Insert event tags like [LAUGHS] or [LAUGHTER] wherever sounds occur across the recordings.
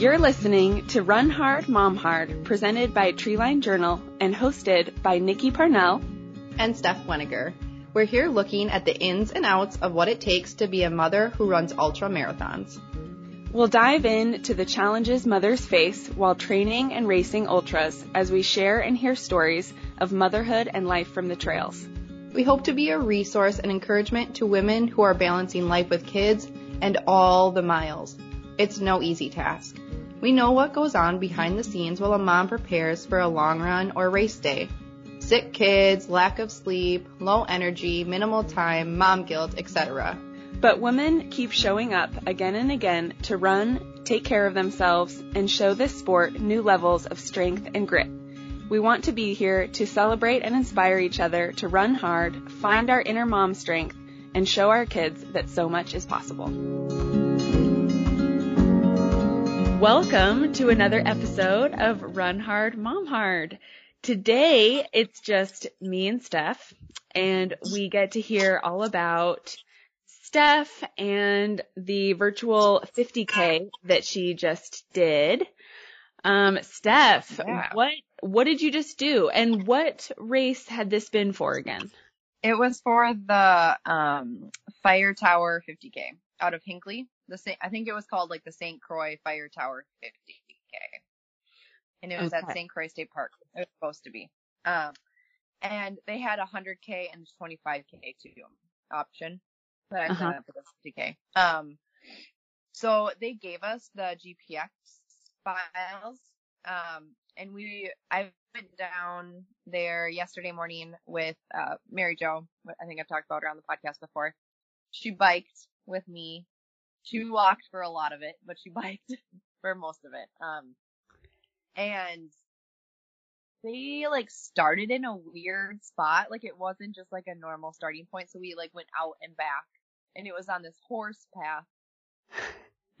You're listening to Run Hard, Mom Hard, presented by Treeline Journal and hosted by Nikki Parnell and Stef Weniger. We're here looking at the ins and outs of what it takes to be a mother who runs ultra marathons. We'll dive in to the challenges mothers face while training and racing ultras as we share and hear stories of motherhood and life from the trails. We hope to be a resource and encouragement to women who are balancing life with kids and all the miles. It's no easy task. We know what goes on behind the scenes while a mom prepares for a long run or race day. Sick kids, lack of sleep, low energy, minimal time, mom guilt, etc. But women keep showing up again and again to run, take care of themselves, and show this sport new levels of strength and grit. We want to be here to celebrate and inspire each other to run hard, find our inner mom strength, and show our kids that so much is possible. Welcome to another episode of Run Hard, Mom Hard. Today it's just me and Stef, and we get to hear all about Stef and the virtual 50k that she just did. Um, Stef, yeah. what what did you just do, and what race had this been for again? It was for the um, Fire Tower 50k out of Hinckley. The same, I think it was called like the St. Croix Fire Tower 50k, and it was okay. at St. Croix State Park. It was supposed to be. Um, and they had a 100k and 25k too option but I uh-huh. signed up for the 50k. Um, so they gave us the GPX files. Um, and we, I went down there yesterday morning with, uh, Mary Jo. I think I've talked about her on the podcast before. She biked with me. She walked for a lot of it, but she [LAUGHS] biked for most of it. Um, and they like started in a weird spot. Like it wasn't just like a normal starting point. So we like went out and back and it was on this horse path.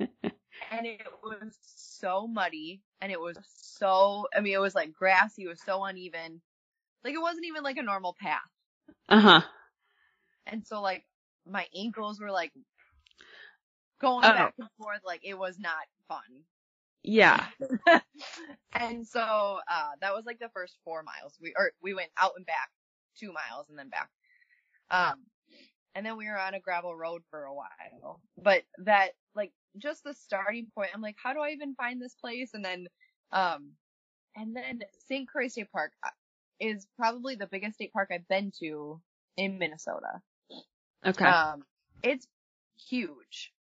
[LAUGHS] and it was so muddy and it was so I mean it was like grassy, it was so uneven. Like it wasn't even like a normal path. Uh-huh. And so like my ankles were like going oh. back and forth like it was not fun. Yeah. [LAUGHS] and so uh that was like the first 4 miles. We or we went out and back 2 miles and then back. Um and then we were on a gravel road for a while. But that, like, just the starting point, I'm like, how do I even find this place? And then, um, and then St. Croix State Park uh, is probably the biggest state park I've been to in Minnesota. Okay. Um, it's huge.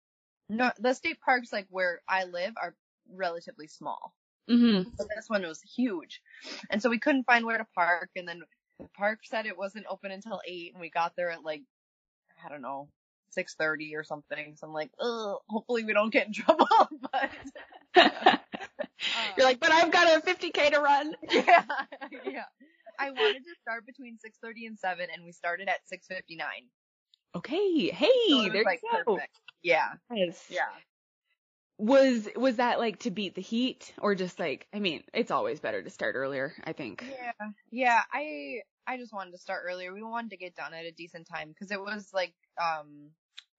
No, the state parks like where I live are relatively small. Mm-hmm. But this one was huge. And so we couldn't find where to park and then the park said it wasn't open until eight and we got there at like I don't know, 6:30 or something. So I'm like, ugh, hopefully we don't get in [LAUGHS] trouble. but [LAUGHS] you're like, but I've got a 50k to run. [LAUGHS] yeah, yeah. I wanted to start between 6:30 and 7, and we started at 6:59. Okay, hey, so there like you go. Perfect. Yeah. Yes. Yeah. Was was that like to beat the heat or just like I mean, it's always better to start earlier, I think. Yeah. Yeah, I I just wanted to start earlier. We wanted to get done at a decent time because it was like um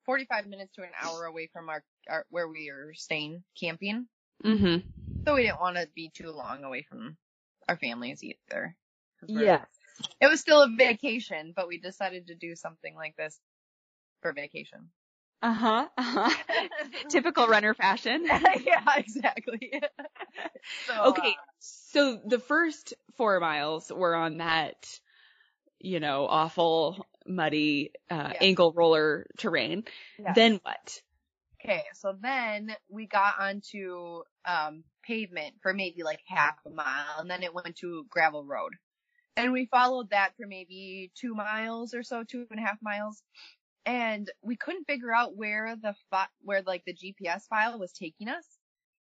45 minutes to an hour away from our, our where we were staying camping. Mhm. So we didn't want to be too long away from our families either. Yeah. It was still a vacation, but we decided to do something like this for vacation. Uh huh. Uh-huh. [LAUGHS] Typical runner fashion. [LAUGHS] yeah, exactly. so, okay, uh, so the first four miles were on that you know, awful, muddy, uh, yes. ankle roller terrain. Yes. Then what? Okay, so then we got onto um pavement for maybe like half a mile and then it went to gravel road. And we followed that for maybe two miles or so, two and a half miles. And we couldn't figure out where the fi- where like the GPS file was taking us.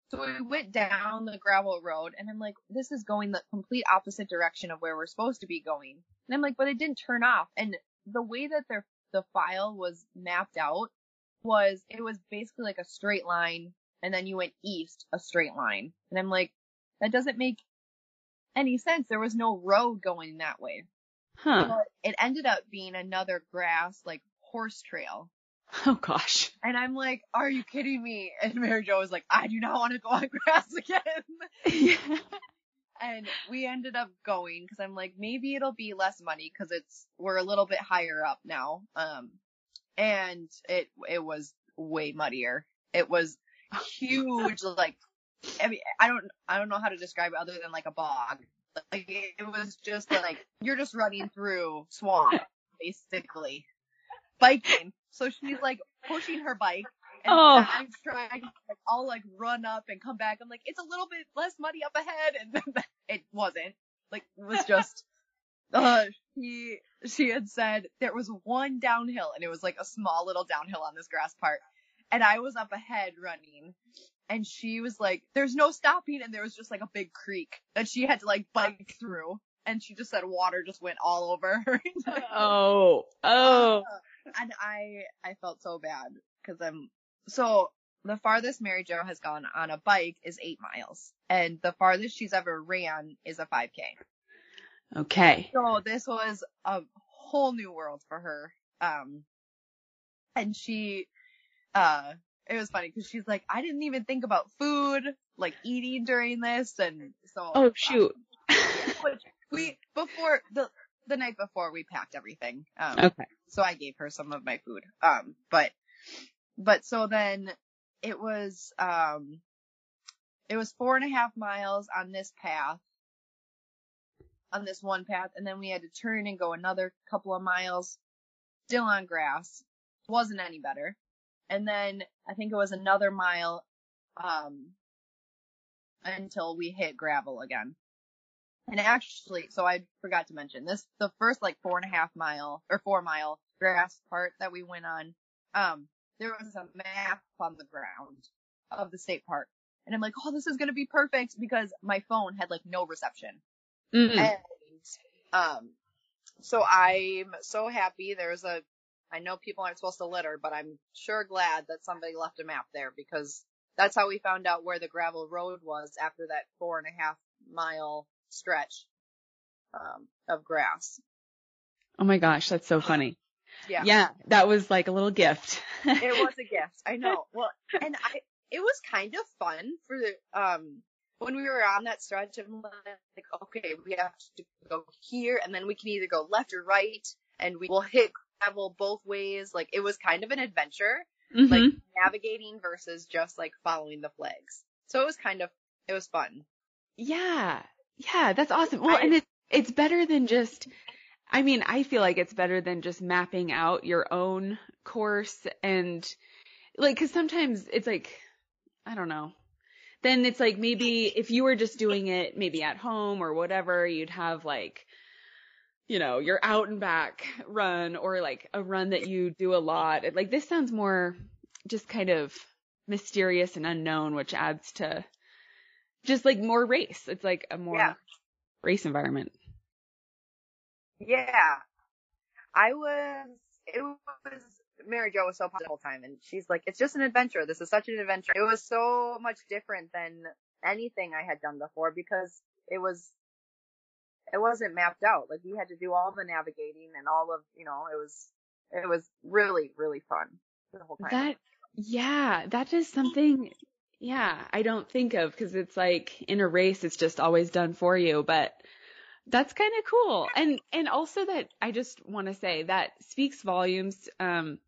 So we went down the gravel road and I'm like, this is going the complete opposite direction of where we're supposed to be going. And I'm like, but it didn't turn off. And the way that their, the file was mapped out was, it was basically like a straight line and then you went east, a straight line. And I'm like, that doesn't make any sense. There was no road going that way. Huh. it ended up being another grass, like horse trail. Oh gosh. And I'm like, are you kidding me? And Mary Jo was like, I do not want to go on [LAUGHS] grass again. and we ended up going because I'm like, maybe it'll be less money because it's, we're a little bit higher up now. Um, and it, it was way muddier. It was huge, [LAUGHS] like, I mean, I don't, I don't know how to describe it other than like a bog. Like, it, it was just like, you're just running through swamp, basically. Biking. So she's like pushing her bike and Oh. I'm trying, like, I'll like run up and come back. I'm like, it's a little bit less muddy up ahead. And then [LAUGHS] it wasn't. Like, it was just, uh, she, she had said there was one downhill and it was like a small little downhill on this grass part. And I was up ahead running and she was like, there's no stopping. And there was just like a big creek that she had to like bike through. And she just said water just went all over her. [LAUGHS] Oh. Oh. And I I felt so bad because I'm so the farthest Mary Jo has gone on a bike is eight miles, and the farthest she's ever ran is a 5K. Okay. So this was a whole new world for her. Um, and she, uh, it was funny because she's like, I didn't even think about food, like eating during this, and so. Oh shoot. [LAUGHS] Which we before the the night before we packed everything. Um, Okay. so I gave her some of my food. Um, but, but so then it was, um, it was four and a half miles on this path, on this one path, and then we had to turn and go another couple of miles, still on grass. Wasn't any better. And then I think it was another mile, um, until we hit gravel again. And actually, so I forgot to mention this, the first like four and a half mile or four mile grass part that we went on, um, there was a map on the ground of the state park. And I'm like, oh, this is going to be perfect because my phone had like no reception. Mm. And, um, so I'm so happy there's a, I know people aren't supposed to litter, but I'm sure glad that somebody left a map there because that's how we found out where the gravel road was after that four and a half mile stretch, um, of grass. Oh my gosh, that's so funny. Yeah. Yeah, that was like a little gift. [LAUGHS] it was a gift. I know. [LAUGHS] Well, and I, it was kind of fun for the, um, when we were on that stretch of like, okay, we have to go here and then we can either go left or right and we will hit gravel both ways. Like it was kind of an adventure, Mhm. like navigating versus just like following the flags. So it was kind of, it was fun. Yeah. Yeah, that's awesome. Well, I- and it's it's better than just I mean, I feel like it's better than just mapping out your own course and like cuz sometimes it's like I don't know. Then it's like maybe if you were just doing it maybe at home or whatever, you'd have like you know, your out and back run or like a run that you do a lot. Like this sounds more just kind of mysterious and unknown, which adds to just like more race. It's like a more Yeah. race environment. Yeah. I was, it was, Mary Jo was so positive the whole time and she's like, it's just an adventure. This is such an adventure. It was so much different than anything I had done before because it was, it wasn't mapped out. Like we had to do all the navigating and all of, you know, it was, it was really, really fun the whole time. That, yeah, that is something, yeah, I don't think of because it's like in a race, it's just always done for you, but that's kind of cool. And, and also that I just want to say that speaks volumes, um,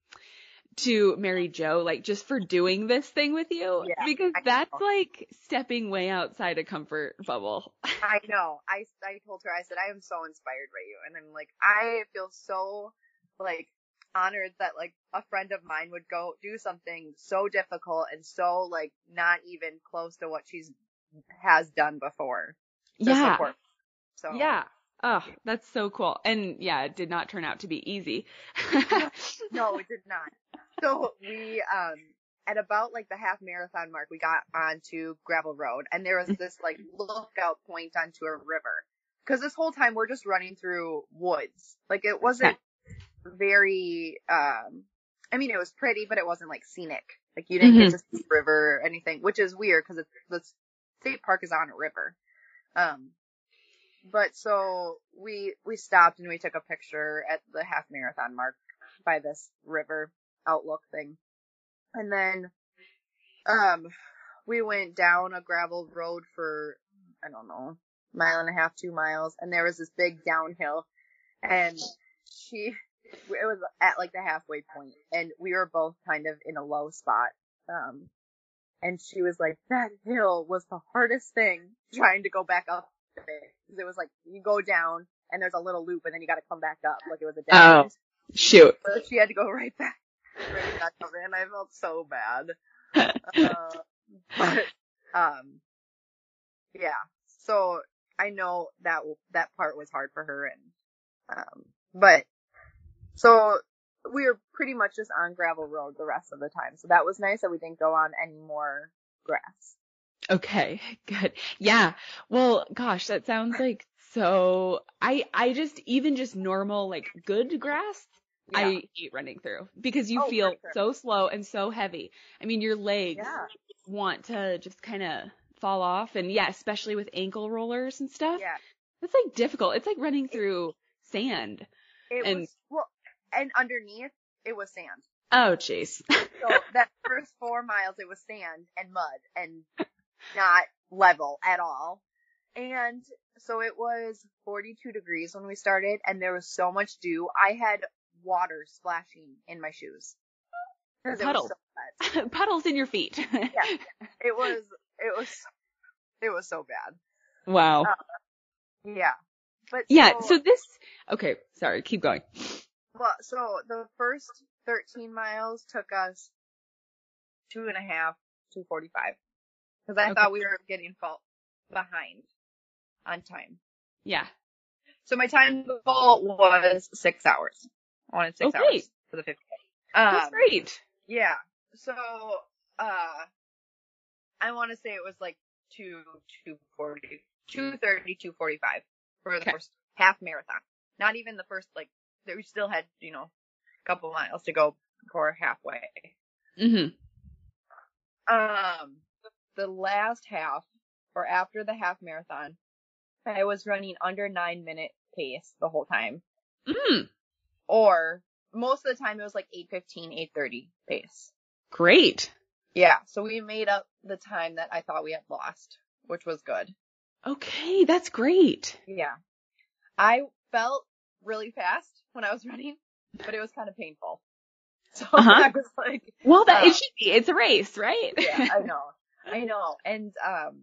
to Mary Jo, like just for doing this thing with you, Yeah, because that's like stepping way outside a comfort bubble. [LAUGHS] I know. I, I told her, I said, I am so inspired by you. And I'm like, I feel so, like, honored that, like, a friend of mine would go do something so difficult and so, like, not even close to what she's, has done before. yeah. support. So. Yeah. Oh, that's so cool. And yeah, it did not turn out to be easy. [LAUGHS] No, it did not. So we, um, at about like the half marathon mark, we got onto gravel road and there was this like lookout point onto a river. Cause this whole time we're just running through woods. Like it wasn't very, um, I mean, it was pretty, but it wasn't like scenic. Like you didn't get to see the river or anything, which is weird because the state park is on a river. Um, but so we, we stopped and we took a picture at the half marathon mark by this river. outlook thing. And then, um, we went down a gravel road for, I don't know, mile and a half, two miles, and there was this big downhill, and she, it was at like the halfway point, and we were both kind of in a low spot. Um, and she was like, that hill was the hardest thing trying to go back up it. Cause it was like, you go down, and there's a little loop, and then you gotta come back up, like it was a dead Oh. end. Shoot. So she had to go right back, right back up, and I felt so bad. [LAUGHS] Uh, but, um, yeah. So I know that that part was hard for her, and um, but so we were pretty much just on gravel road the rest of the time. So that was nice that we didn't go on any more grass. Okay, [LAUGHS] good. Yeah. Well, gosh, that sounds like so I I just even just normal like good grass Yeah. I hate running through because you Oh, feel sure. so slow and so heavy. I mean, your legs Yeah. want to just kind of fall off and yeah, especially with ankle rollers and stuff. Yeah. It's like difficult. It's like running through sand. It And- was well, and underneath it was sand. Oh, jeez. So [LAUGHS] that first four miles, it was sand and mud and not level at all. And so it was 42 degrees when we started and there was so much dew. I had water splashing in my shoes. Cause it was Puddles. so. [LAUGHS] Puddles in your feet. Yeah. It was, it was, it was so bad. wow. Uh, yeah. But yeah, so this okay, sorry, keep going. Well, so the first 13 miles took us two and a half to 45. Cause I Okay. thought we were getting fall behind on time. Yeah. So my time goal was six hours. I wanted six great. hours for the 50. Um, That's great. yeah. So, uh, I want to say it was like two, 240, 230, 245 for the Okay. first half marathon. Not even the first, like, that we still had, you know, a couple miles to go for halfway. Mhm. Um, the last half, or after the half marathon, I was running under nine minute pace the whole time. Mm. Or most of the time it was like 815, 830 pace. Great. Yeah, so we made up the time that I thought we had lost, which was good. Okay, that's great. Yeah. I felt really fast when I was running, but it was kind of painful. [LAUGHS] So Uh-huh. I was like, Well, that Uh, it should be. It's a race, right? yeah, I [LAUGHS] know. I know. And um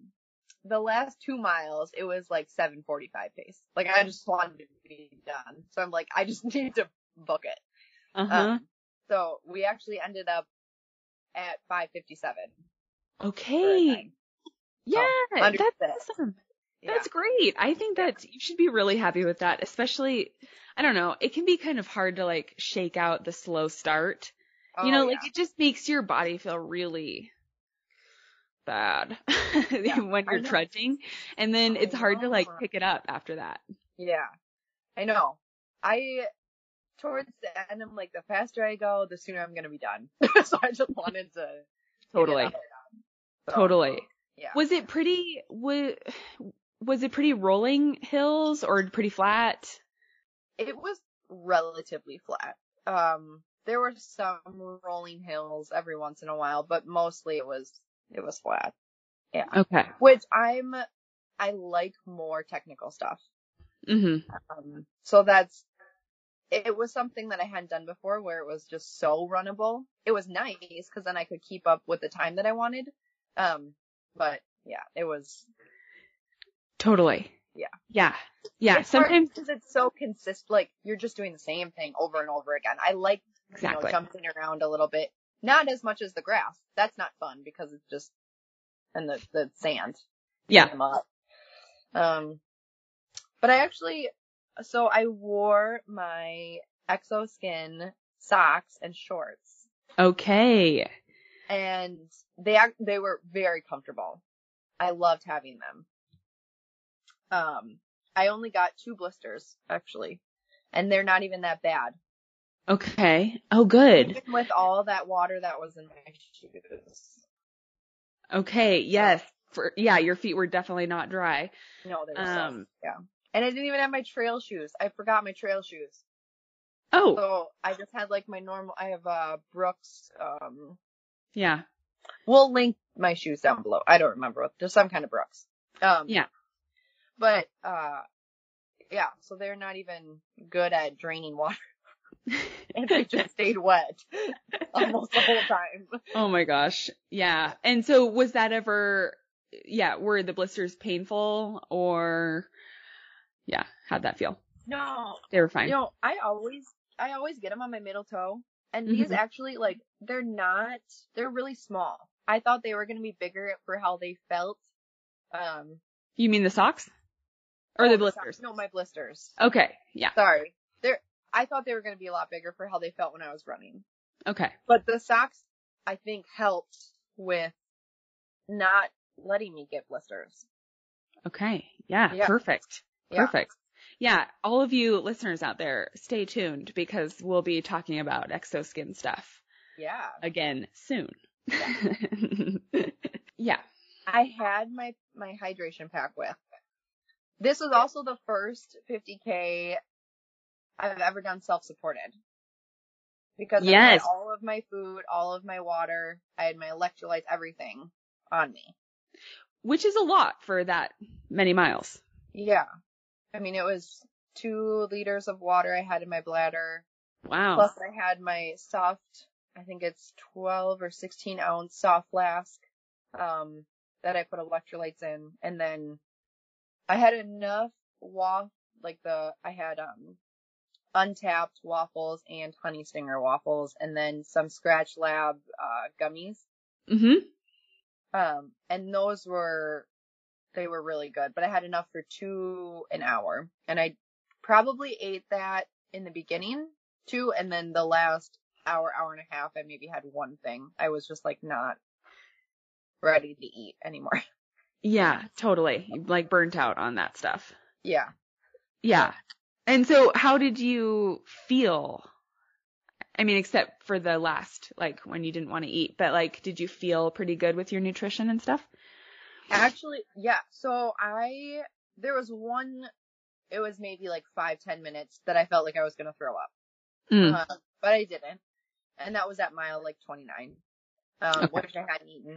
the last two miles it was like seven forty five pace. Like I just wanted to be done. So I'm like, I just [LAUGHS] need to book it. uh-huh. Um, so we actually ended up at five fifty seven. okay. Yeah, that's awesome. Yeah. That's great. I think that you should be really happy with that, especially I don't know, it can be kind of hard to like shake out the slow start. Oh, you know, Oh, like it just makes your body feel really bad [LAUGHS] when you're trudging and then I it's hard to like oh. pick it up after that. Yeah. I know. I towards the end I'm like the faster I go, the sooner I'm gonna be done. [LAUGHS] so I just wanted to Totally. out there done. So, Totally. Yeah. Was it pretty was was it pretty rolling hills or pretty flat? It was relatively flat. Um there were some rolling hills every once in a while, but mostly it was it was flat. Yeah. Okay. Which I'm I like more technical stuff. Mm-hmm. Um, so that's, it was something that I hadn't done before where it was just so runnable. It was nice because then I could keep up with the time that I wanted. Um, but yeah, it was, Totally. Yeah. Yeah. Yeah. it's Sometimes because it's so consistent, like you're just doing the same thing over and over again. I like, exactly. you know, jumping around a little bit. Not as much as the grass. That's not fun because it's just, and the, the sand. Yeah. Um, but I actually, so I wore my ExoSkin socks and shorts, Okay. and they they were very comfortable. I loved having them. Um, I only got two blisters actually, and they're not even that bad. Okay. Oh, good. Even with all that water that was in my shoes. Okay. Yes. For yeah, your feet were definitely not dry. No, they were Um, so, yeah. And I didn't even have my trail shoes. I forgot my trail shoes. Oh, So I just had like my normal. I have uh Brooks. Um, yeah. we'll link my shoes down below. I don't remember what. There's some kind of Brooks. Um, Yeah. But uh, yeah. So they're not even good at draining water, [LAUGHS] and they just [LAUGHS] stayed wet almost the whole time. Oh my gosh. Yeah. And so was that ever, yeah, were the blisters painful or, yeah, how'd that feel? No, They were fine. You know, I always, I always get them on my middle toe, and these Mhm. actually, like, they're not, they're really small. I thought they were gonna be bigger for how they felt. Um, You mean the socks? Or oh, the blisters? No, my blisters. Okay. Yeah. Sorry, they're. I thought they were gonna be a lot bigger for how they felt when I was running, Okay. but the socks, I think, helped with not letting me get blisters. Okay. Yeah. Yeah. Perfect. Perfect. Yeah. All of you listeners out there, stay tuned because we'll be talking about exoskin stuff Yeah. again soon. [LAUGHS] yeah. I had my my hydration pack with. This was also the first 50k I've ever done self-supported. Because I Yes. had all of my food, all of my water, I had my electrolytes, everything on me. Which is a lot for that many miles. Yeah. I mean, it was two liters of water I had in my bladder. Wow. Plus I had my soft, I think it's 12 or 16 ounce soft flask, um, that I put electrolytes in. And then I had enough waff, like the, I had, um, untapped waffles and honey stinger waffles and then some Skratch Lab, uh, gummies. hmm Um, and those were, they were really good, but I had enough for two an hour and I probably ate that in the beginning too. And then the last hour, hour and a half, I maybe had one thing. I was just like not ready to eat anymore. [LAUGHS] Yeah, totally. Like burnt out on that stuff. yeah. Yeah. And so how did you feel? I mean, except for the last, like when you didn't want to eat, but like, did you feel pretty good with your nutrition and stuff? Actually, yeah. So I, there was one, it was maybe like five, ten minutes that I felt like I was going to throw up. Mm. Uh, but I didn't. And that was at mile like 29, um, Okay. which I hadn't eaten.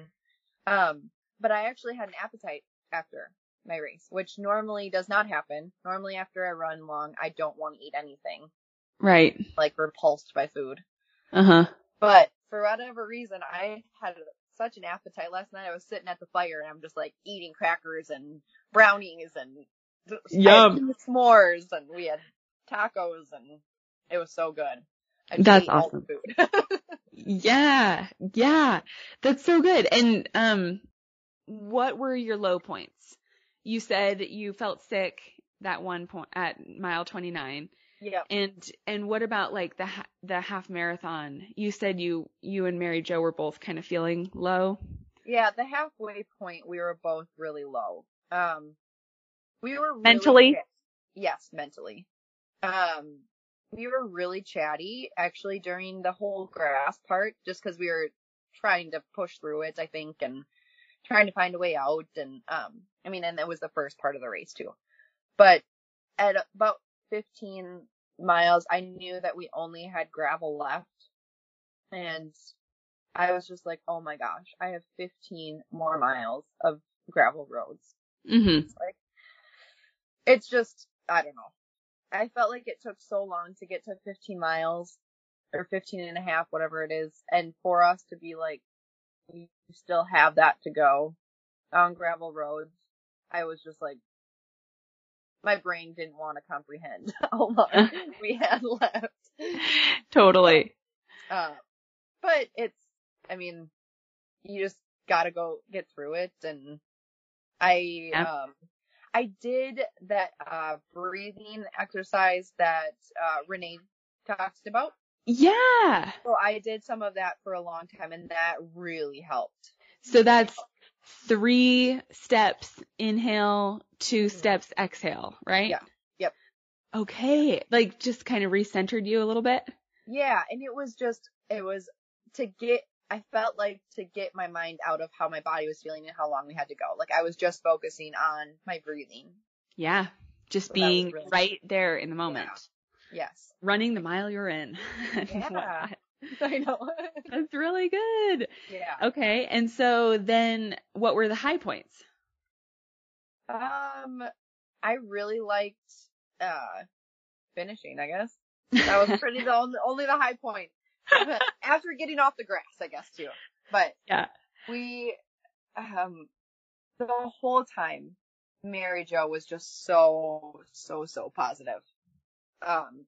Um, but I actually had an appetite after my race, which normally does not happen. Normally after I run long, I don't want to eat anything, Right. like repulsed by food. Uh huh. But for whatever reason, I had such an appetite last night. I was sitting at the fire and I'm just like eating crackers and brownies and Yum. s'mores and we had tacos and it was so good. I That's awesome. all the food. [LAUGHS] Yeah. Yeah. That's so good. And, um, what were your low points? You said you felt sick that one point at mile 29. yeah. And and what about like the the half marathon? You said you you and Mary Jo were both kind of feeling low. Yeah, the halfway point we were both really low. Um we were really Mentally? chat- Yes, mentally. Um we were really chatty actually during the whole grass part just cuz we were trying to push through it, I think, and trying to find a way out and um I mean and that was the first part of the race too. But at about 15 miles I knew that we only had gravel left and I was just like, oh my gosh, I have 15 more miles of gravel roads. Mhm. It's like, it's just, I don't know. I felt like it took so long to get to 15 miles or 15 and a half, whatever it is. And for us to be like, you still have that to go on gravel roads. I was just like, my brain didn't want to comprehend [LAUGHS] how long [LAUGHS] we had left. Totally. Uh, but it's, I mean, you just gotta go get through it. And I, Yeah. um, I did that, uh, breathing exercise that, uh, Renee talked about. Yeah. So I did some of that for a long time and that really helped. So that's three steps inhale, two mm-hmm. steps exhale, right? Yeah. Yep. Okay. Like just kind of recentered you a little bit. Yeah. And it was just, it was to get, I felt like to get my mind out of how my body was feeling and how long we had to go. Like I was just focusing on my breathing. Yeah. Just So being really- right there in the moment. Yes. running the mile you're in. [LAUGHS] Yeah. [LAUGHS] I know. [LAUGHS] That's really good. yeah. Okay. And so then what were the high points? Um, I really liked uh finishing. I guess that was pretty the only, only the high point. But After getting off the grass, I guess too. But Yeah. we um the whole time Mary Jo was just so so so positive. Um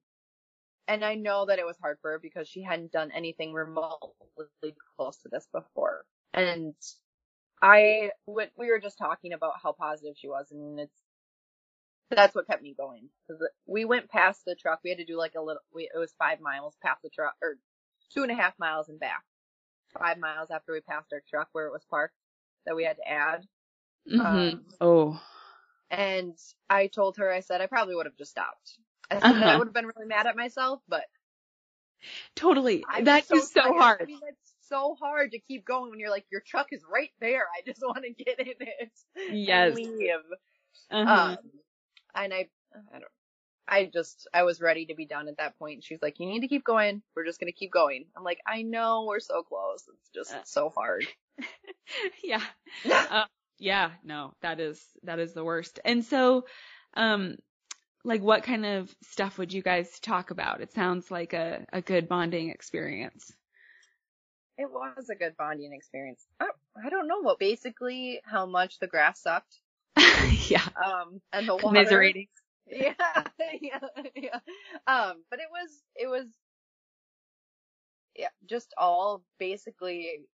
and I know that it was hard for her because she hadn't done anything remotely close to this before. And I we we were just talking about how positive she was and it's that's what kept me going because we went past the truck. We had to do like a little. We, it was five miles past the truck, or two and a half miles and back. Five miles after we passed our truck where it was parked that we had to add. Mhm. Um, oh. And I told her, I said I probably would have just stopped. I that I Uh-huh. would have been really mad at myself, but Totally. I'm That so is so tired. hard. I mean, that's so hard to keep going when you're like, your truck is right there. I just [LAUGHS] want to get in it Yes. and leave. Uh-huh. Um, and I, I don't, I just, I was ready to be done at that point. She's like, you need to keep going. We're just going to keep going. I'm like, I know we're so close. It's just Uh. so hard. [LAUGHS] yeah. [LAUGHS] Uh, yeah, no, that is that is the worst. And so, um, like, what kind of stuff would you guys talk about? It sounds like a a good bonding experience. it was a good bonding experience. I, I don't know what, basically how much the grass sucked. [LAUGHS] yeah, Um, and the water. commiserating. [LAUGHS] Yeah, [LAUGHS] yeah, yeah. Um, but it was, it was, yeah, just all basically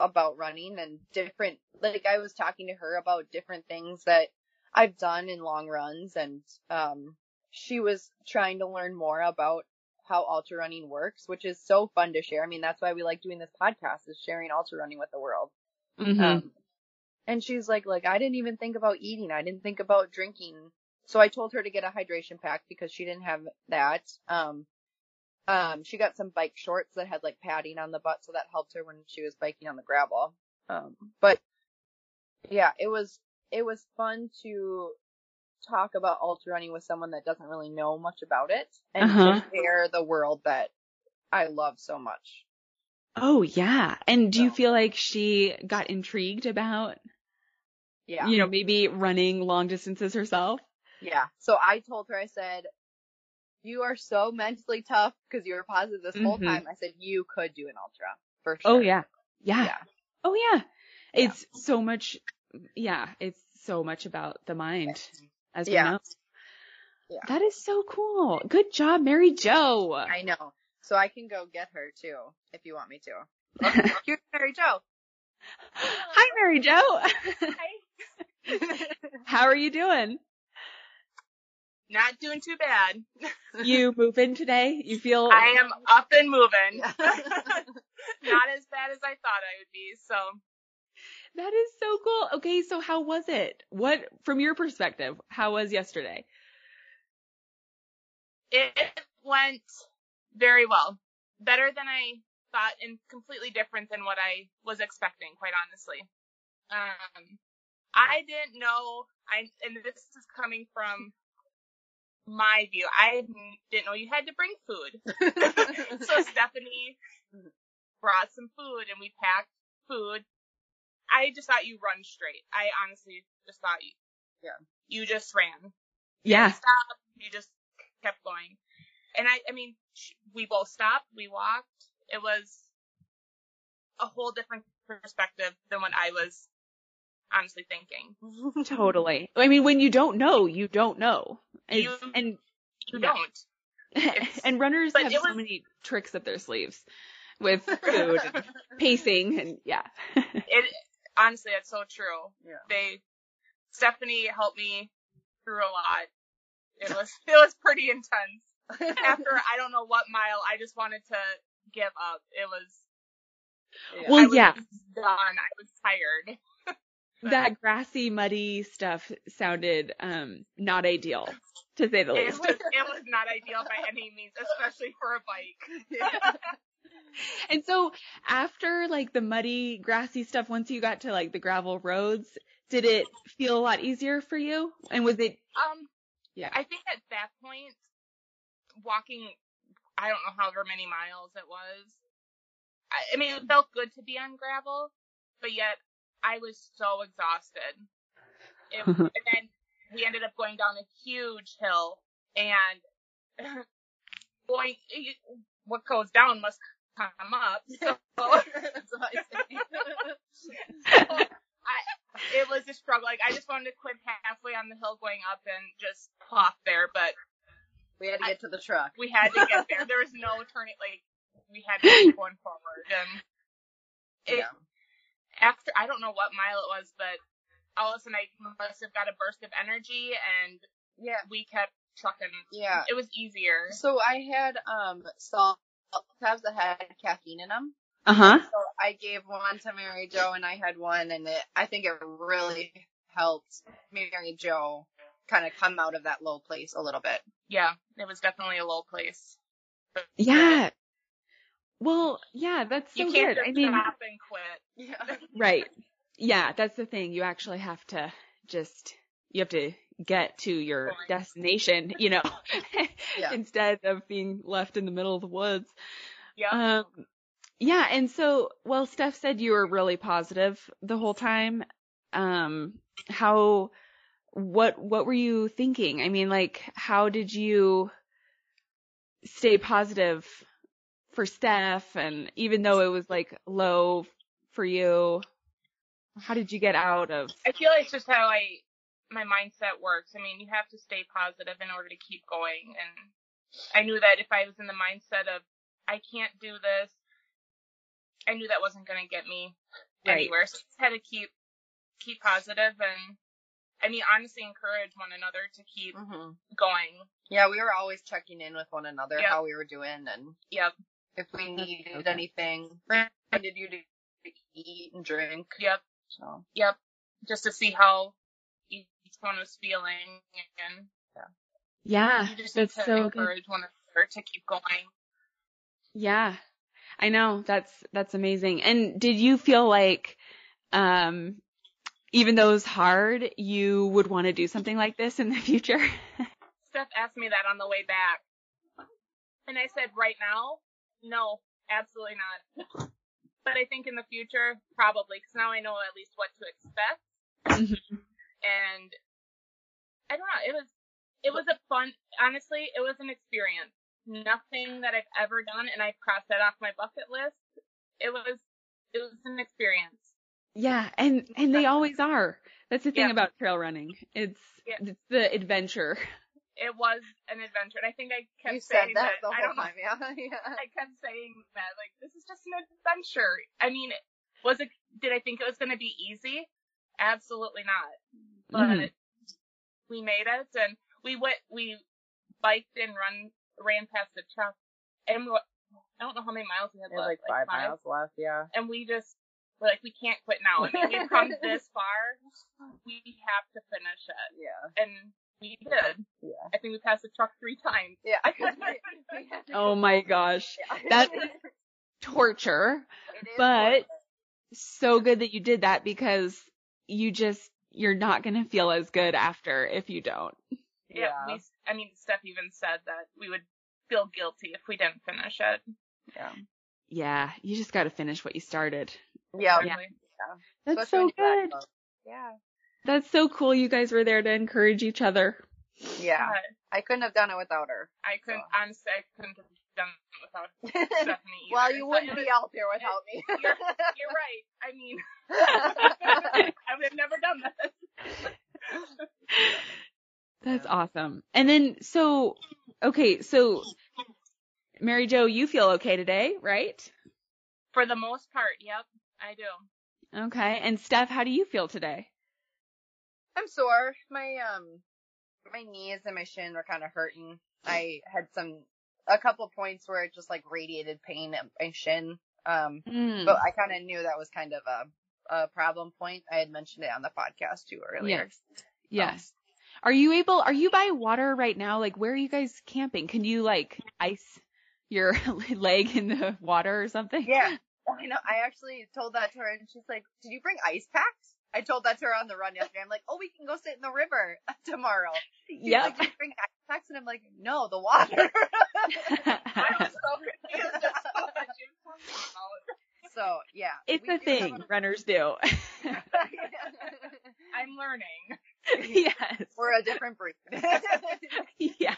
about running and different, like I was talking to her about different things that I've done in long runs and, um, she was trying to learn more about how ultra running works, which is so fun to share. I mean, that's why we like doing this podcast is sharing ultra running with the world. Mhm. Um, and she's like, like, I didn't even think about eating. I didn't think about drinking. So I told her to get a hydration pack because she didn't have that. Um, um, she got some bike shorts that had like padding on the butt, so that helped her when she was biking on the gravel. Um, but yeah, it was, it was fun to talk about ultra running with someone that doesn't really know much about it and Uh-huh. to share the world that I love so much. oh yeah. And do you feel like she got intrigued about, Yeah. you know, maybe running long distances herself? Yeah. So I told her, I said, you are so mentally tough because you were positive this whole Mhm. time. I said, you could do an ultra for sure. Oh yeah. Yeah. Yeah. Oh yeah. Yeah. It's so much. Yeah. It's so much about the mind, as we know. Yeah. That is so cool. Good job, Mary Jo. I know. So I can go get her too, if you want me to. [LAUGHS] Oh, here's Mary Jo. Hi, Mary Jo. Hi. [LAUGHS] How are you doing? Not doing too bad. You moving today? You feel? I am up and moving. [LAUGHS] Not as bad as I thought I would be. So That is so cool. Okay, so how was it? What, from your perspective, how was yesterday? it went very well. Better than I thought and completely different than what I was expecting, quite honestly. Um, I didn't know, I, and this is coming from my view. I didn't know you had to bring food. [LAUGHS] [LAUGHS] so Stephanie brought some food and we packed food. I just thought you run straight. I honestly just thought you, Yeah. you just ran. Yeah. Stop. You just kept going. And I, I mean, we both stopped. We walked. It was a whole different perspective than what I was honestly thinking. [LAUGHS] Totally. I mean, when you don't know, you don't know. It's- You- and You Yeah. don't. [LAUGHS] And runners but have it so was- many tricks up their sleeves with food and [LAUGHS] pacing and yeah. It honestly, that's so true. Yeah. They, Stephanie helped me through a lot. It was, [LAUGHS] it was pretty intense. [LAUGHS] After I don't know what mile, I just wanted to give up. It was, Yeah. Well, I was yeah. done. I was tired. [LAUGHS] that grassy, muddy stuff sounded um not ideal, to say the It least. was, it was not ideal by any means, especially for a bike. [LAUGHS] And so after like the muddy, grassy stuff, once you got to like the gravel roads, did it feel a lot easier for you? And was it? Um, Yeah. I think at that point, walking, I don't know however many miles it was. I, I mean, it felt good to be on gravel, but yet I was so exhausted. It, [LAUGHS] and then we ended up going down a huge hill and [LAUGHS] going, what goes down must come up. [LAUGHS] So, that's what I say. [LAUGHS] so I, it was a struggle. Like I just wanted to quit halfway on the hill going up and just plop there, but we had to get I, to the truck. We had to get there. There was no [LAUGHS] turning. Like we had to keep going forward, and it, yeah. after I don't know what mile it was, but all of a sudden I must have got a burst of energy, and yeah, we kept trucking. Yeah, it was easier. So I had um salt tabs that had caffeine in them. Uh huh. So I gave one to Mary Jo and I had one and it, I think it really helped Mary Jo kind of come out of that low place a little bit. Yeah, it was definitely a low place. Yeah. Well, yeah, that's so you can't good. I mean, stop and quit. Yeah. right. Yeah, that's the thing. You actually have to just you have to get to your destination, you know, [LAUGHS] yeah. [LAUGHS] instead of being left in the middle of the woods. Yeah. Um, yeah, and so, well, Stef said you were really positive the whole time. Um, how, what, what were you thinking? I mean, like, how did you stay positive for Stef? And even though it was like low for you, how did you get out of? I feel like it's just how I, my mindset works. I mean, you have to stay positive in order to keep going. And I knew that if I was in the mindset of, I can't do this, I knew that wasn't going to get me right. anywhere. So I just had to keep keep positive and I mean honestly encourage one another to keep mm-hmm. going. Yeah, we were always checking in with one another yep. how we were doing and yep. if we [LAUGHS] needed okay. anything, reminded you to eat and drink. Yep. So yep, just to see how each one was feeling and yeah. Yeah, you just that's need to so encourage good. one another to keep going. Yeah, I know that's that's amazing. And did you feel like um even though it was hard, you would want to do something like this in the [LAUGHS] future? Stef asked me that on the way back. And I said, right now, no, absolutely not. But I think in the future, probably, because now I know at least what to expect. Mm-hmm. And I don't know, it was, it was a fun, honestly, it was an experience nothing that I've ever done, and I've crossed that off my bucket list. It was it was an experience. Yeah, and and they always are. That's the thing Yeah. about trail running. It's Yeah. it's the adventure. It was an adventure, and I think I kept you said saying that the I whole don't time, yeah. [LAUGHS] yeah. I kept saying that like this is just an adventure. I mean, was it? Did I think it was going to be easy? Absolutely not. But Mhm. we made it, and we went. We biked and run ran past the truck, and we, I don't know how many miles we had It was left. like five miles left, yeah. and we just we're like we can't quit now. I mean, we've [LAUGHS] come this far, we have to finish it, Yeah. and we did. Yeah. I think we passed the truck three times. Yeah. [LAUGHS] [LAUGHS] We had to Oh my gosh. Yeah. That's torture, It is but torture. so good that you did that because you just you're not going to feel as good after if you don't. Yeah. We, I mean, Stef even said that we would feel guilty if we didn't finish it. yeah. Yeah, you just got to finish what you started. Yeah. Exactly. That's Especially so when that good. Yeah. That's so cool. You guys were there to encourage each other. Yeah. But I couldn't have done it without her. I couldn't, So. honestly, I couldn't have done it without [LAUGHS] Stephanie either. well, you So wouldn't it be out there without me. You're, you're [LAUGHS] right. I mean, [LAUGHS] I would have never done this. That's awesome. And then, so, okay, so, Mary Jo, you feel okay today, right? For the most part, yep, I do. Okay. And Stef, how do you feel today? I'm sore. My um my knees and my shin were kind of hurting. I had some a couple points where it just like radiated pain at my shin. Um Mm. but I kind of knew that was kind of a a problem point. I had mentioned it on the podcast too earlier. Yes. Yes. Are you able, are you by water right now? Like, where are you guys camping? Can you like ice your [LAUGHS] leg in the water or something? Yeah. I know. I actually told that to her and she's like, "Did you bring ice packs?" I told that to her on the run yesterday. I'm like, "Oh, we can go sit in the river [LAUGHS] tomorrow." She's Yep. like, bring ice packs?" And I'm like, "No, the water." [LAUGHS] I was so confused as to what she was. So yeah, it's a thing have runners do. [LAUGHS] I'm learning. yes. We're a different breed. [LAUGHS] Yeah.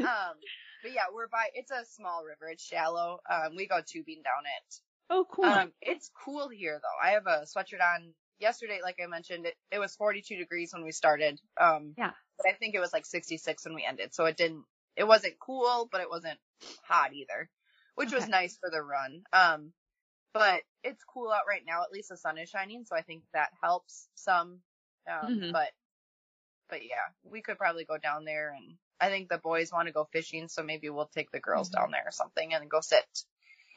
um, but yeah, we're by. It's a small river. It's shallow. Um, we go tubing down it. Oh, cool. Um, it's cool here though. I have a sweatshirt on. Yesterday, like I mentioned, it, it was 42 degrees when we started. Um, Yeah. But I think it was like 66 when we ended. So it didn't, it wasn't cool, but it wasn't hot either, which was nice for the run. Um, but it's cool out right now. At least the sun is shining. So I think that helps some. Um, Mhm. but, but yeah, we could probably go down there and I think the boys want to go fishing. So maybe we'll take the girls Mm-hmm. down there or something and go sit.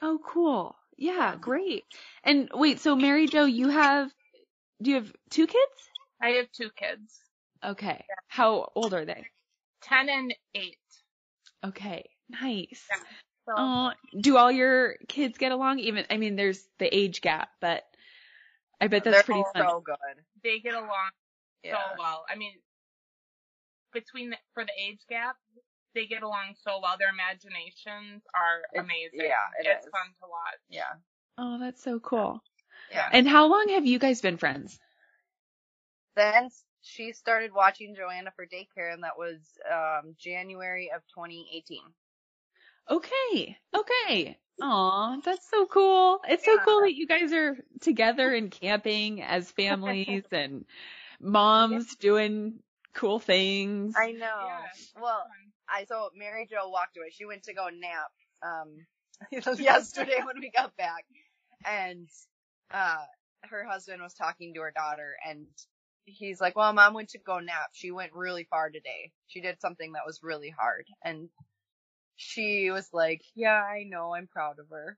oh, cool. Yeah, great. And wait, so Mary Jo, you have, do you have two kids? I have two kids, Okay. How old are they? 10 and 8. Okay. Nice. Yeah. So Oh, do all your kids get along? Even, I mean, there's the age gap, but I bet that's They're pretty all fun. so good. they get along Yeah. so well. I mean, between the, for the age gap, they get along so well. Their imaginations are It's- amazing. yeah, it it's is. fun to watch. Yeah. Oh, that's so cool. Yeah. And how long have you guys been friends? Then she started watching Joanna for daycare, and that was um, January of 2018. Okay. Okay. Aw, that's so cool. It's so cool that you guys are together and camping as families [LAUGHS] and moms doing cool things. I know. Yeah. Well, I so Mary Jo walked away. She went to go nap um [LAUGHS] [LAUGHS] yesterday when we got back, and uh her husband was talking to her daughter, and he's like, "Well, mom went to go nap. She went really far today. She did something that was really hard." And she was like, "Yeah, I know. I'm proud of her."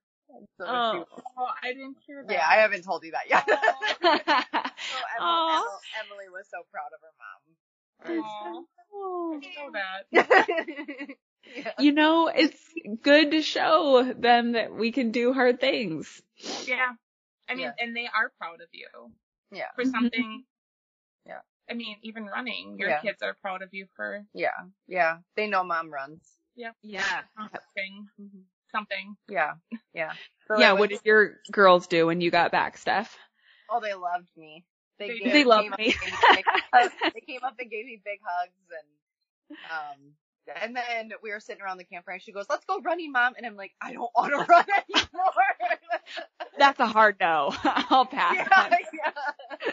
So Oh. she- Oh, I didn't hear that. yeah, I haven't told you that yet. Oh. [LAUGHS] so Emily, Aw. Emily, Emily was so proud of her mom. Aw, Oh. I didn't know that. [LAUGHS] yeah. You know, it's good to show them that we can do hard things. Yeah. I mean, Yeah. and they are proud of you Yeah. for mm-hmm. something. Yeah. I mean, even running, your Yeah. kids are proud of you for Yeah. Yeah. They know mom runs. yep, Yeah. something. Something. Yeah. Yeah. So Yeah, it what did your girls do when you got back, Stef? Oh, they loved me. They, They gave. They loved me. gave me big [LAUGHS] hugs. they came up and gave me big hugs and um and then we were sitting around the campfire and she goes, Let's go running, mom and I'm like, I don't want to [LAUGHS] run anymore. That's a hard no. [LAUGHS] I'll pass. yeah, yeah.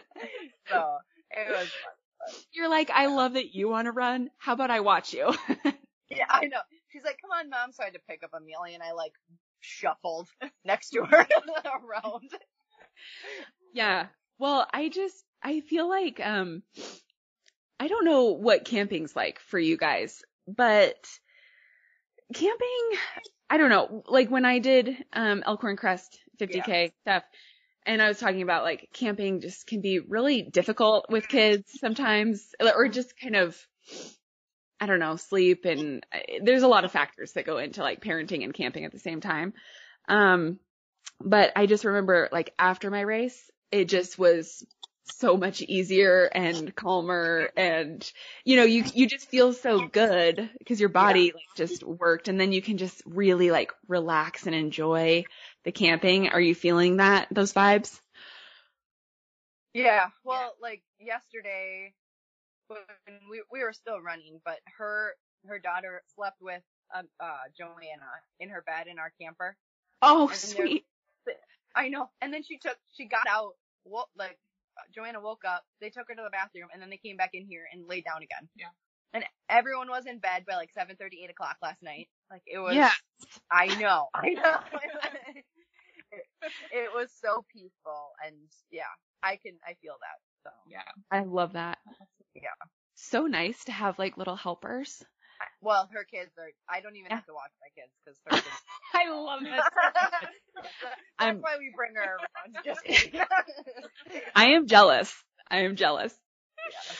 So it was fun. You're like, I love that you want to run. How about I watch you? [LAUGHS] Yeah, I know. She's like, Come on, mom, so I had to pick up Amelia and I like shuffled [LAUGHS] next to her [LAUGHS] around. yeah. Well, I just, I feel like, um, I don't know what camping's like for you guys, but camping, I don't know, like when I did, um, Elkhorn Crest 50K stuff, and I was talking about like camping just can be really difficult with kids sometimes, or just kind of, I don't know, sleep and uh, there's a lot of factors that go into like parenting and camping at the same time. Um, but I just remember like after my race, it just was so much easier and calmer and you know you you just feel so good because your body like just worked and then you can just really like relax and enjoy the camping are you feeling that those vibes Yeah. Well, like yesterday, when we we were still running, but her her daughter slept with um, uh Joanna in her bed in our camper. oh And sweet I know. And then she took she got out. Wo- like uh, Joanna woke up. They took her to the bathroom, and then they came back in here and laid down again. Yeah. And everyone was in bed by like seven thirty, eight o'clock last night. Like it was. yeah I know. I know. [LAUGHS] [LAUGHS] it, [LAUGHS] it was so peaceful, and yeah, I can I feel that. So Yeah. I love that yeah. so nice to have like little helpers Well, her kids are. I don't even Yeah. have to watch my kids because her kids. [LAUGHS] I love [LAUGHS] That's I'm- why we bring her around. Just kidding. I am jealous I am jealous Yeah.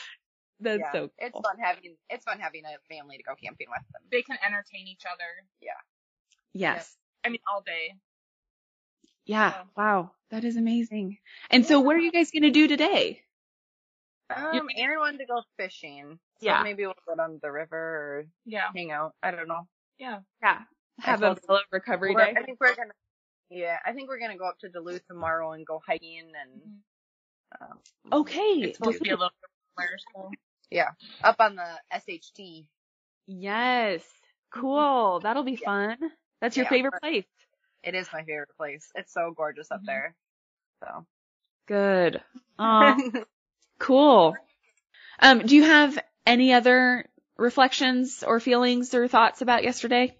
that's Yeah. so cool. It's fun having. It's fun having a family to go camping with them. They can entertain each other. Yeah. Yes I mean, all day. Yeah. Yeah. Wow. That is amazing. And so what are you guys going to do today? Um, Aaron wanted to go fishing. So Yeah. maybe we'll go down to the river or Yeah. hang out. I don't know. Yeah. Yeah. Have a mellow recovery day. I think we're gonna. Yeah, I think we're gonna go up to Duluth tomorrow and go hiking and um, Okay. It's supposed to be a little bit warmer, so. yeah, up on the SHT. Yes. Cool. That'll be Yeah. fun. That's your Yeah. favorite place. It is my favorite place. It's so gorgeous up Mhm. there. So. Good. [LAUGHS] Aw, cool. Um, do you have any other reflections or feelings or thoughts about yesterday,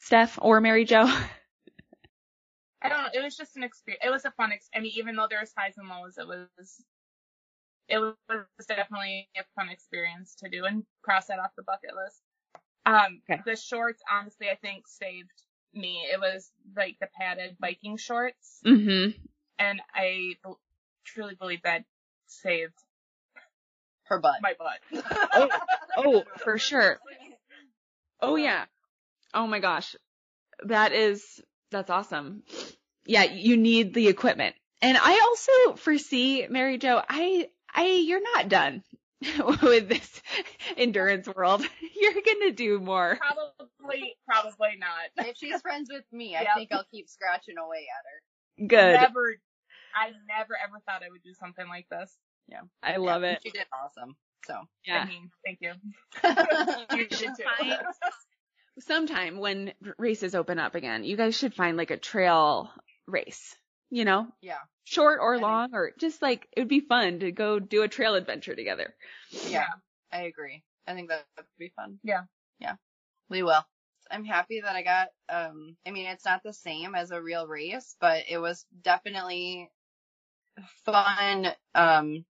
Stef or Mary Jo? [LAUGHS] I don't know. It was just an experience. It was a fun ex- I mean, even though there was highs and lows, it was, it was definitely a fun experience to do and cross that off the bucket list. Um, Okay. the shorts, honestly, I think saved me. It was like the padded biking shorts mm-hmm. and I b- truly believe that saved Her butt. my butt. [LAUGHS] Oh, oh, for sure. Oh yeah. Oh my gosh. That is, that's awesome. Yeah, you need the equipment. And I also foresee, Mary Jo, I, I, you're not done [LAUGHS] with this endurance world. [LAUGHS] You're gonna do more. Probably, probably not. if she's friends with me, I Yep. think I'll keep scratching away at her. Good. Never, I never ever thought I would do something like this. Yeah, I love Yeah, it. She did awesome. So. Yeah. I mean, thank you. [LAUGHS] You did too. Fine. Sometime when races open up again, you guys should find like a trail race, you know, short or long or just like it would be fun to go do a trail adventure together. Yeah. I agree. I think that would be fun. Yeah. Yeah. We will. I'm happy that I got um I mean it's not the same as a real race, but it was definitely fun um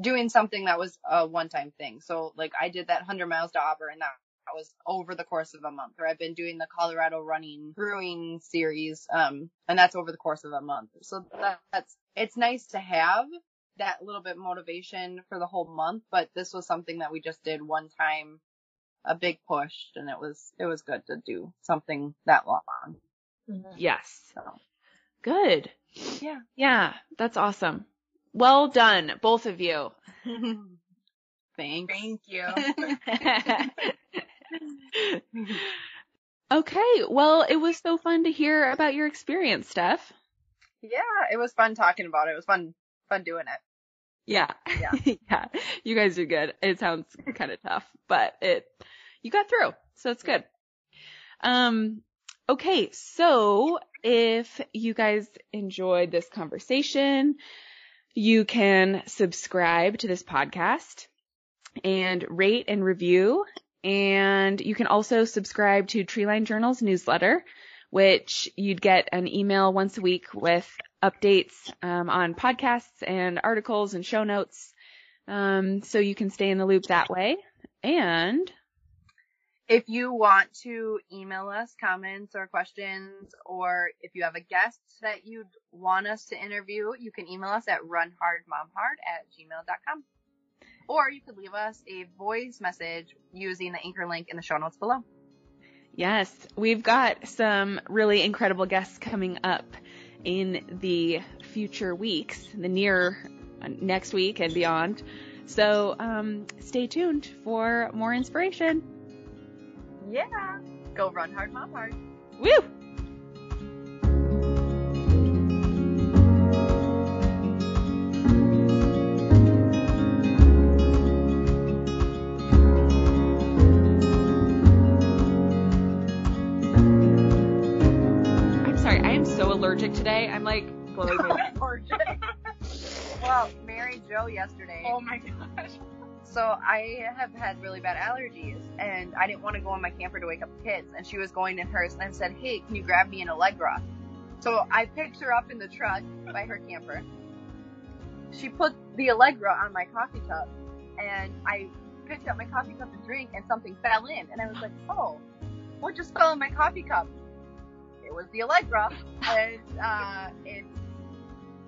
doing something that was a one time thing. So like I did that 100 miles to Auburn and that that was over the course of a month or I've been doing the Colorado running brewing series um and that's over the course of a month. So that, that's it's nice to have that little bit motivation for the whole month, but this was something that we just did one time, a big push, and it was it was good to do something that long. Yes. So Good. yeah. Yeah, that's awesome. Well done, both of you. [LAUGHS] Thanks. Thank you. [LAUGHS] [LAUGHS] okay, well, it was so fun to hear about your experience, Stef. Yeah, it was fun talking about it. It was fun fun doing it. Yeah. Yeah. [LAUGHS] yeah. You guys are good. It sounds kind of tough, but it, you got through. So it's good. Um, okay. So if you guys enjoyed this conversation, you can subscribe to this podcast and rate and review. And you can also subscribe to Treeline Journal's newsletter, which you'd get an email once a week with updates um, on podcasts and articles and show notes. Um, so you can stay in the loop that way. And If you want to email us comments or questions, or if you have a guest that you'd want us to interview, you can email us at runhardmomhard at gmail.com. Or you could leave us a voice message using the anchor link in the show notes below. yes, we've got some really incredible guests coming up in the future weeks, the near uh, next week and beyond. So um, stay tuned for more inspiration. Yeah. Go run hard, mom hard. Woo! I'm like glowing. well, Mary Jo yesterday. oh my gosh. So I have had really bad allergies, and I didn't want to go in my camper to wake up the kids. And she was going in hers, and I said, "Hey, can you grab me an Allegra?" So I picked her up in the truck by her camper. She put the Allegra on my coffee cup, and I picked up my coffee cup to drink, and something fell in, and I was like, "Oh, what just fell in my coffee cup?" It was the Allegra, and uh, it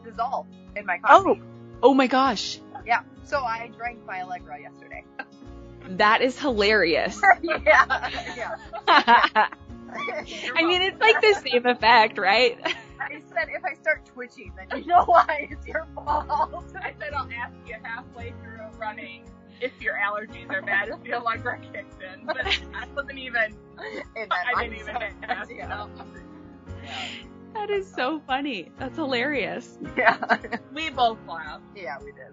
dissolved in my oh. coffee. Oh oh my gosh, Yeah. So I drank my Allegra yesterday. [LAUGHS] that is hilarious. [LAUGHS] yeah. Yeah. [LAUGHS] I mean, it's like the same effect, right? I said if I start twitching, then you know why it's your fault. I said I'll ask you halfway through running if your allergies are bad, if the Allegra kicks in. But I wasn't even, I didn't even mindset. ask. Yeah. That is so funny. That's hilarious. Yeah. [LAUGHS] We both laughed. Yeah, we did.